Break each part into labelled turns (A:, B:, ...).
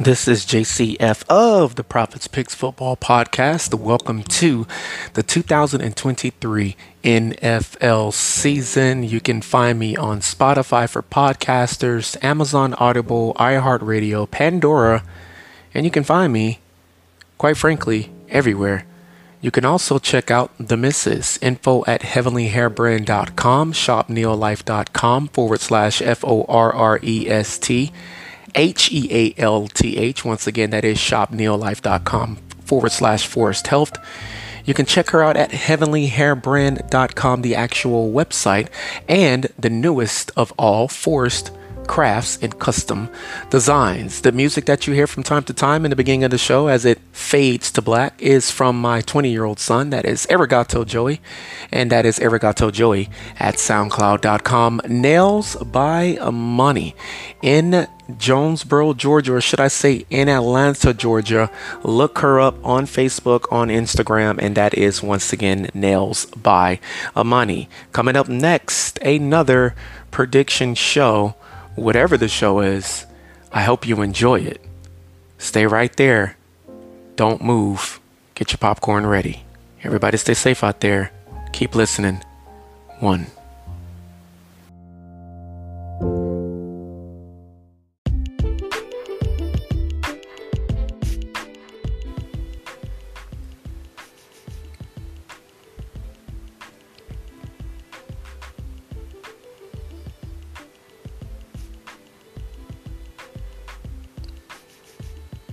A: This is JCF of the Prophets Picks Football Podcast. Welcome to the 2023 NFL season. You can find me on Spotify for podcasters, Amazon Audible, iHeartRadio, Pandora, and you can find me, quite frankly, everywhere. You can also check out The Misses, info at heavenlyhairbrand.com, shopneolife.com forward slash F O R R E S T. H E A L T H. Once again, that is shopneolife.com forward slash forrest health. You can check her out at heavenlyhairbrand.com, the actual website, and the newest of all, Forrest crafts and custom designs. The music that you hear from time to time in the beginning of the show as it fades to black is from my 20 year old son. That is Arigato Joey. And that is Arigato Joey at SoundCloud.com. Nails by Money in Jonesboro, Georgia, or should I say in Atlanta, Georgia. Look her up on Facebook, on Instagram, and that is once again Nails by Money. Coming up next, another prediction show whatever the show is, I hope you enjoy it. Stay right there. Don't move. Get your popcorn ready. Everybody stay safe out there. Keep listening. One.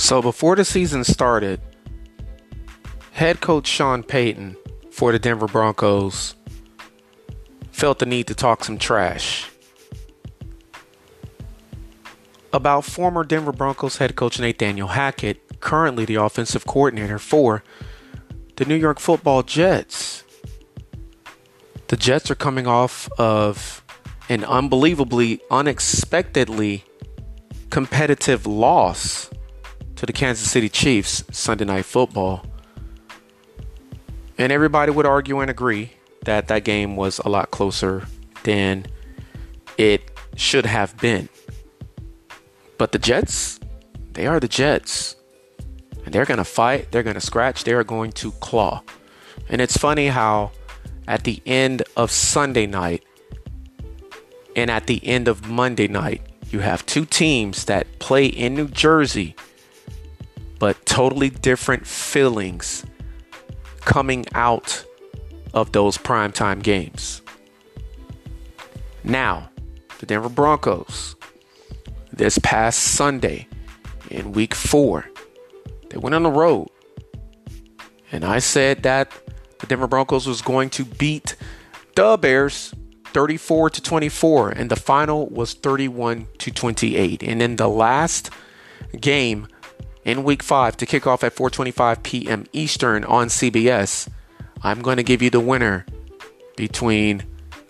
A: So before the season started, head coach Sean Payton for the Denver Broncos felt the need to talk some trash about former Denver Broncos head coach Nathaniel Hackett, currently the offensive coordinator for the New York Football Jets. The Jets are coming off of an unbelievably, unexpectedly competitive loss to the Kansas City Chiefs Sunday Night Football. And everybody would argue and agree that that game was a lot closer than it should have been. But the Jets, they are the Jets. And they're going to fight, they're going to scratch, they're going to claw. And it's funny how at the end of Sunday night and at the end of Monday night, you have two teams that play in New Jersey but totally different feelings coming out of those primetime games. Now, the Denver Broncos, this past Sunday in week four, they went on the road. And I said that the Denver Broncos was going to beat the Bears 34 to 24, and the final was 31 to 28. And in the last game, in week 5 to kick off at 4:25 p.m. Eastern on CBS. I'm going to give you the winner between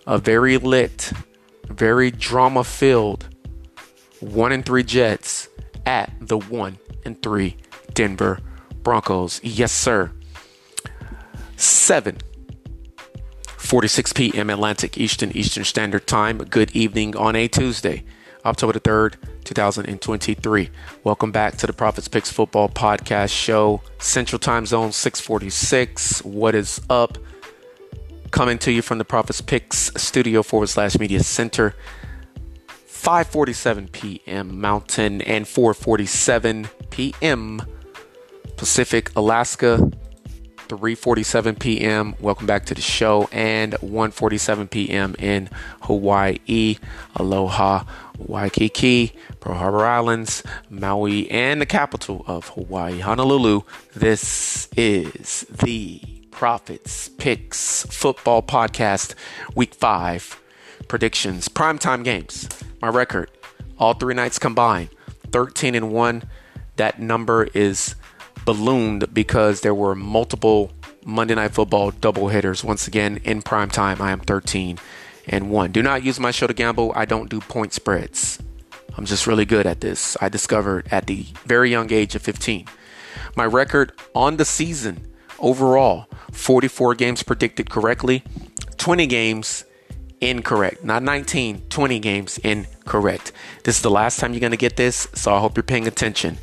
A: a very lit, very drama-filled 1 and 3 Jets at the 1 and 3 Denver Broncos. Yes, sir. 7 46 p.m. Atlantic Eastern Eastern Standard Time. Good evening on a Tuesday. October the 3rd, 2023. Welcome back to the Prophets Picks Football Podcast Show, Central Time Zone 646. What is up? Coming to you from the Prophets Picks Studio forward slash Media Center. 5:47 p.m. Mountain and 4:47 p.m. Pacific, Alaska. 3:47 p.m. Welcome back to the show and 1:47 p.m. in Hawaii. Aloha, Waikiki, Pearl Harbor Islands, Maui, and the capital of Hawaii, Honolulu. This is the Prophets Picks Football Podcast, Week 5 predictions, primetime games. My record, all three nights combined, 13 and 1. That number is ballooned because there were multiple Monday Night Football double hitters. Once again, in prime time, I am 13 and 1. Do not use my show to gamble. I don't do point spreads. I'm just really good at this. I discovered at the very young age of 15. My record on the season overall 44 games predicted correctly, 20 games Incorrect. Not 19, 20 games. Incorrect. This is the last time you're going to get this, so I hope you're paying attention.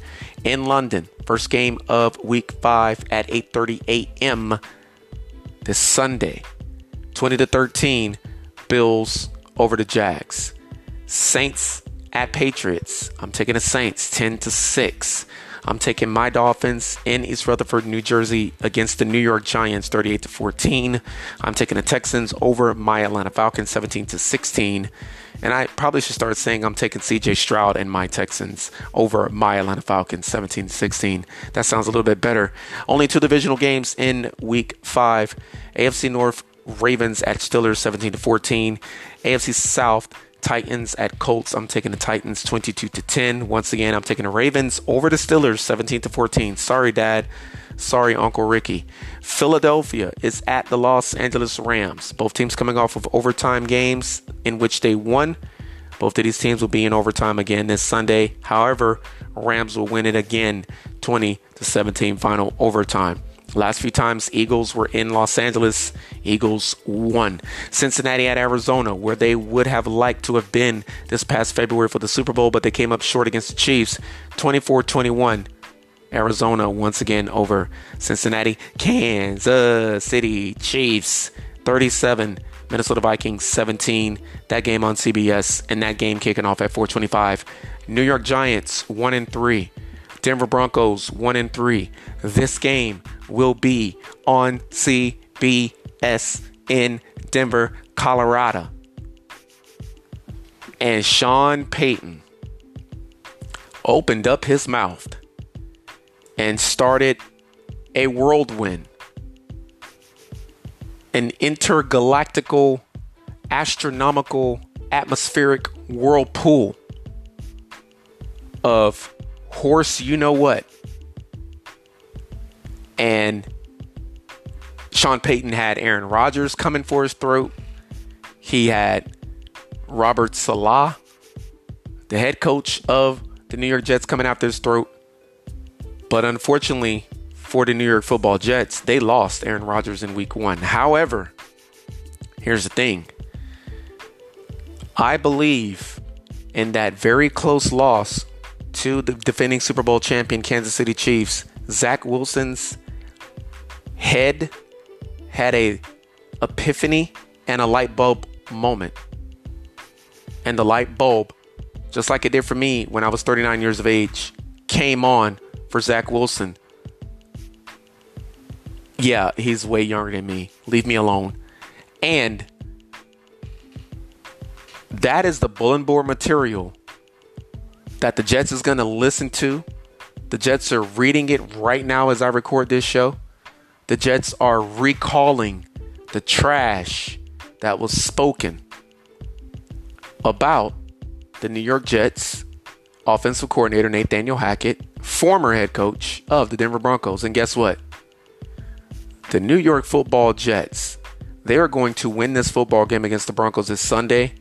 A: In London, first game of week 5 at 8:30 a.m. this Sunday. 20 to 13 Bills over the Jags. Saints at Patriots. I'm taking the Saints 10 to 6. I'm taking my Dolphins in East Rutherford, New Jersey against the New York Giants 38 to 14. I'm taking the Texans over my Atlanta Falcons 17 to 16. And I probably should start saying I'm taking CJ Stroud and my Texans over my Atlanta Falcons 17 to 16. That sounds a little bit better. Only two divisional games in week 5. AFC North Ravens at Steelers 17 to 14. AFC South Titans at Colts. I'm taking the Titans 22 to 10. Once again, I'm taking the Ravens over the Steelers 17 to 14. Sorry, Dad. Sorry, Uncle Ricky. Philadelphia is at the Los Angeles Rams. Both teams coming off of overtime games in which they won. Both of these teams will be in overtime again this Sunday. However, Rams will win it again 20 to 17 final overtime. Last few times Eagles were in Los Angeles, Eagles won. Cincinnati at Arizona, where they would have liked to have been this past February for the Super Bowl, but they came up short against the Chiefs 24 21. Arizona once again over Cincinnati. Kansas City Chiefs 37. Minnesota Vikings 17. That game on CBS and that game kicking off at 425. New York Giants 1 and 3. Denver Broncos 1 and 3. This game will be on CBS in Denver, Colorado. And Sean Payton opened up his mouth and started a whirlwind, an intergalactical, astronomical, atmospheric whirlpool of horse, you know what. And Sean Payton had Aaron Rodgers coming for his throat. He had Robert Saleh, the head coach of the New York Jets, coming after his throat. But unfortunately for the New York football Jets, they lost Aaron Rodgers in week one. However, here's the thing I believe in that very close loss to the defending Super Bowl champion Kansas City Chiefs, Zach Wilson's head had a epiphany and a light bulb moment. And the light bulb, just like it did for me when I was 39 years of age, came on for Zach Wilson. Yeah, he's way younger than me. Leave me alone. And that is the bulletin board material that the Jets is going to listen to. The Jets are reading it right now as I record this show. The Jets are recalling the trash that was spoken about the New York Jets offensive coordinator Nathaniel Hackett, former head coach of the Denver Broncos. And guess what? The New York football Jets, they are going to win this football game against the Broncos this Sunday.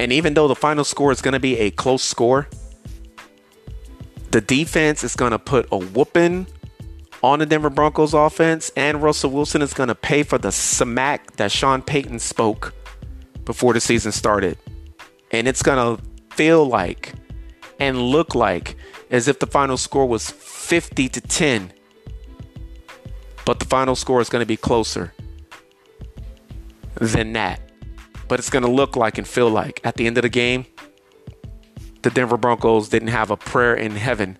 A: And even though the final score is going to be a close score, the defense is going to put a whooping on the Denver Broncos offense, and Russell Wilson is going to pay for the smack that Sean Payton spoke before the season started. And it's going to feel like and look like as if the final score was 50 to 10. But the final score is going to be closer than that but it's going to look like and feel like at the end of the game, the Denver Broncos didn't have a prayer in heaven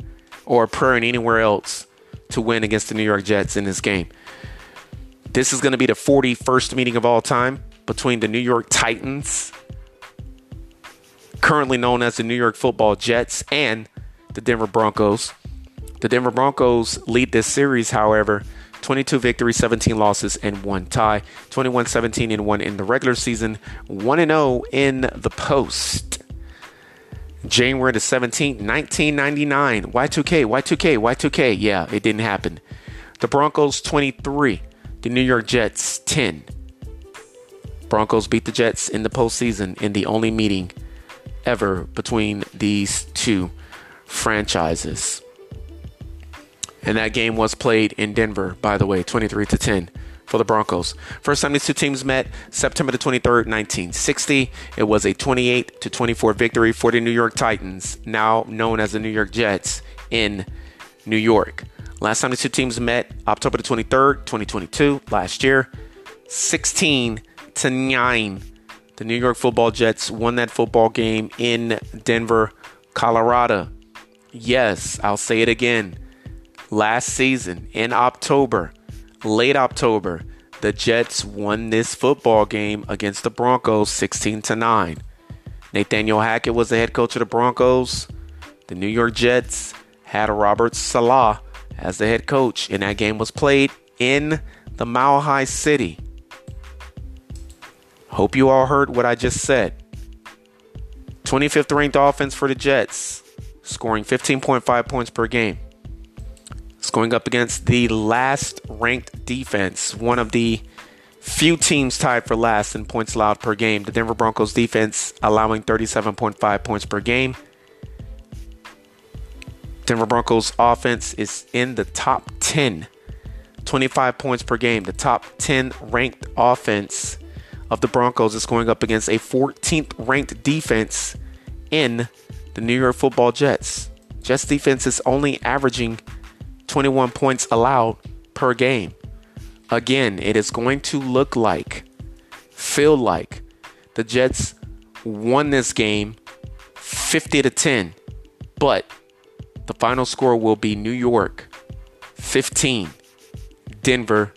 A: or a prayer in anywhere else to win against the New York Jets in this game. This is going to be the 41st meeting of all time between the New York Titans, currently known as the New York Football Jets, and the Denver Broncos. The Denver Broncos lead this series, however, 22 victories, 17 losses, and one tie. 21 17 and 1 in the regular season, 1 0 in the post. January the 17th, 1999. Y2K, Y2K, Y2K. Yeah, it didn't happen. The Broncos 23, the New York Jets 10. Broncos beat the Jets in the postseason in the only meeting ever between these two franchises. And that game was played in Denver, by the way, 23 to 10 for the Broncos. First time these two teams met, September the 23rd, 1960. It was a 28 to 24 victory for the New York Titans, now known as the New York Jets, in New York. Last time the two teams met, October the 23rd, 2022, last year, 16 to 9. The New York Football Jets won that football game in Denver, Colorado. Yes, I'll say it again. Last season in October, late October, the Jets won this football game against the Broncos 16 to 9. Nathaniel Hackett was the head coach of the Broncos. The New York Jets had Robert Saleh as the head coach, and that game was played in the Mile High City. Hope you all heard what I just said. 25th ranked offense for the Jets, scoring 15.5 points per game. It's going up against the last ranked defense, one of the few teams tied for last in points allowed per game. The Denver Broncos defense allowing 37.5 points per game. Denver Broncos offense is in the top 10, 25 points per game. The top 10 ranked offense of the Broncos is going up against a 14th ranked defense in the New York Football Jets. Jets defense is only averaging 21 points allowed per game. Again, it is going to look like, feel like the Jets won this game 50 to 10, but the final score will be New York 15, Denver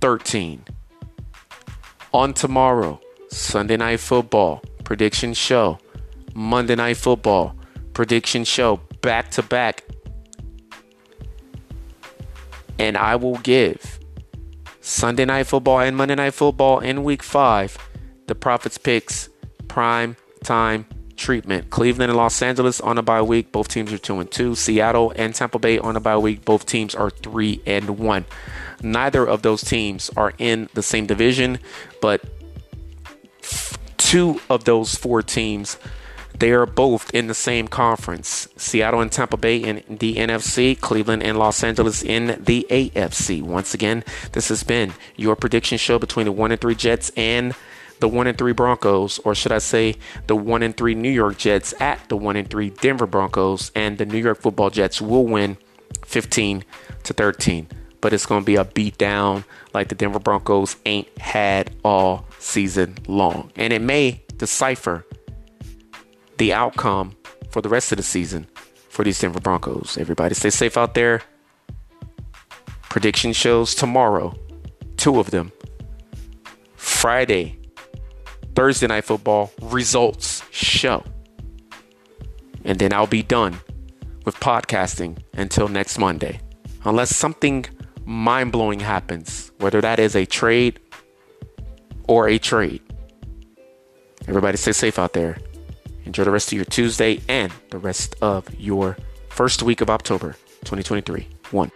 A: 13. On tomorrow, Sunday Night Football prediction show, Monday Night Football prediction show, back to back and I will give Sunday Night Football and Monday Night Football in Week 5 the Prophets picks prime time treatment. Cleveland and Los Angeles on a bye week. Both teams are 2 and 2. Seattle and Tampa Bay on a bye week. Both teams are 3 and 1. Neither of those teams are in the same division, but two of those four teams they are both in the same conference. Seattle and Tampa Bay in the NFC, Cleveland and Los Angeles in the AFC. Once again, this has been your prediction show between the 1 and 3 Jets and the 1 and 3 Broncos, or should I say the 1 and 3 New York Jets at the 1 and 3 Denver Broncos, and the New York Football Jets will win 15 to 13. But it's going to be a beat down like the Denver Broncos ain't had all season long. And it may decipher the outcome for the rest of the season for these Denver Broncos. Everybody stay safe out there. Prediction shows tomorrow, two of them. Friday, Thursday night football results show. And then I'll be done with podcasting until next Monday. Unless something mind blowing happens, whether that is a trade or a trade. Everybody stay safe out there. Enjoy the rest of your Tuesday and the rest of your first week of October 2023. One.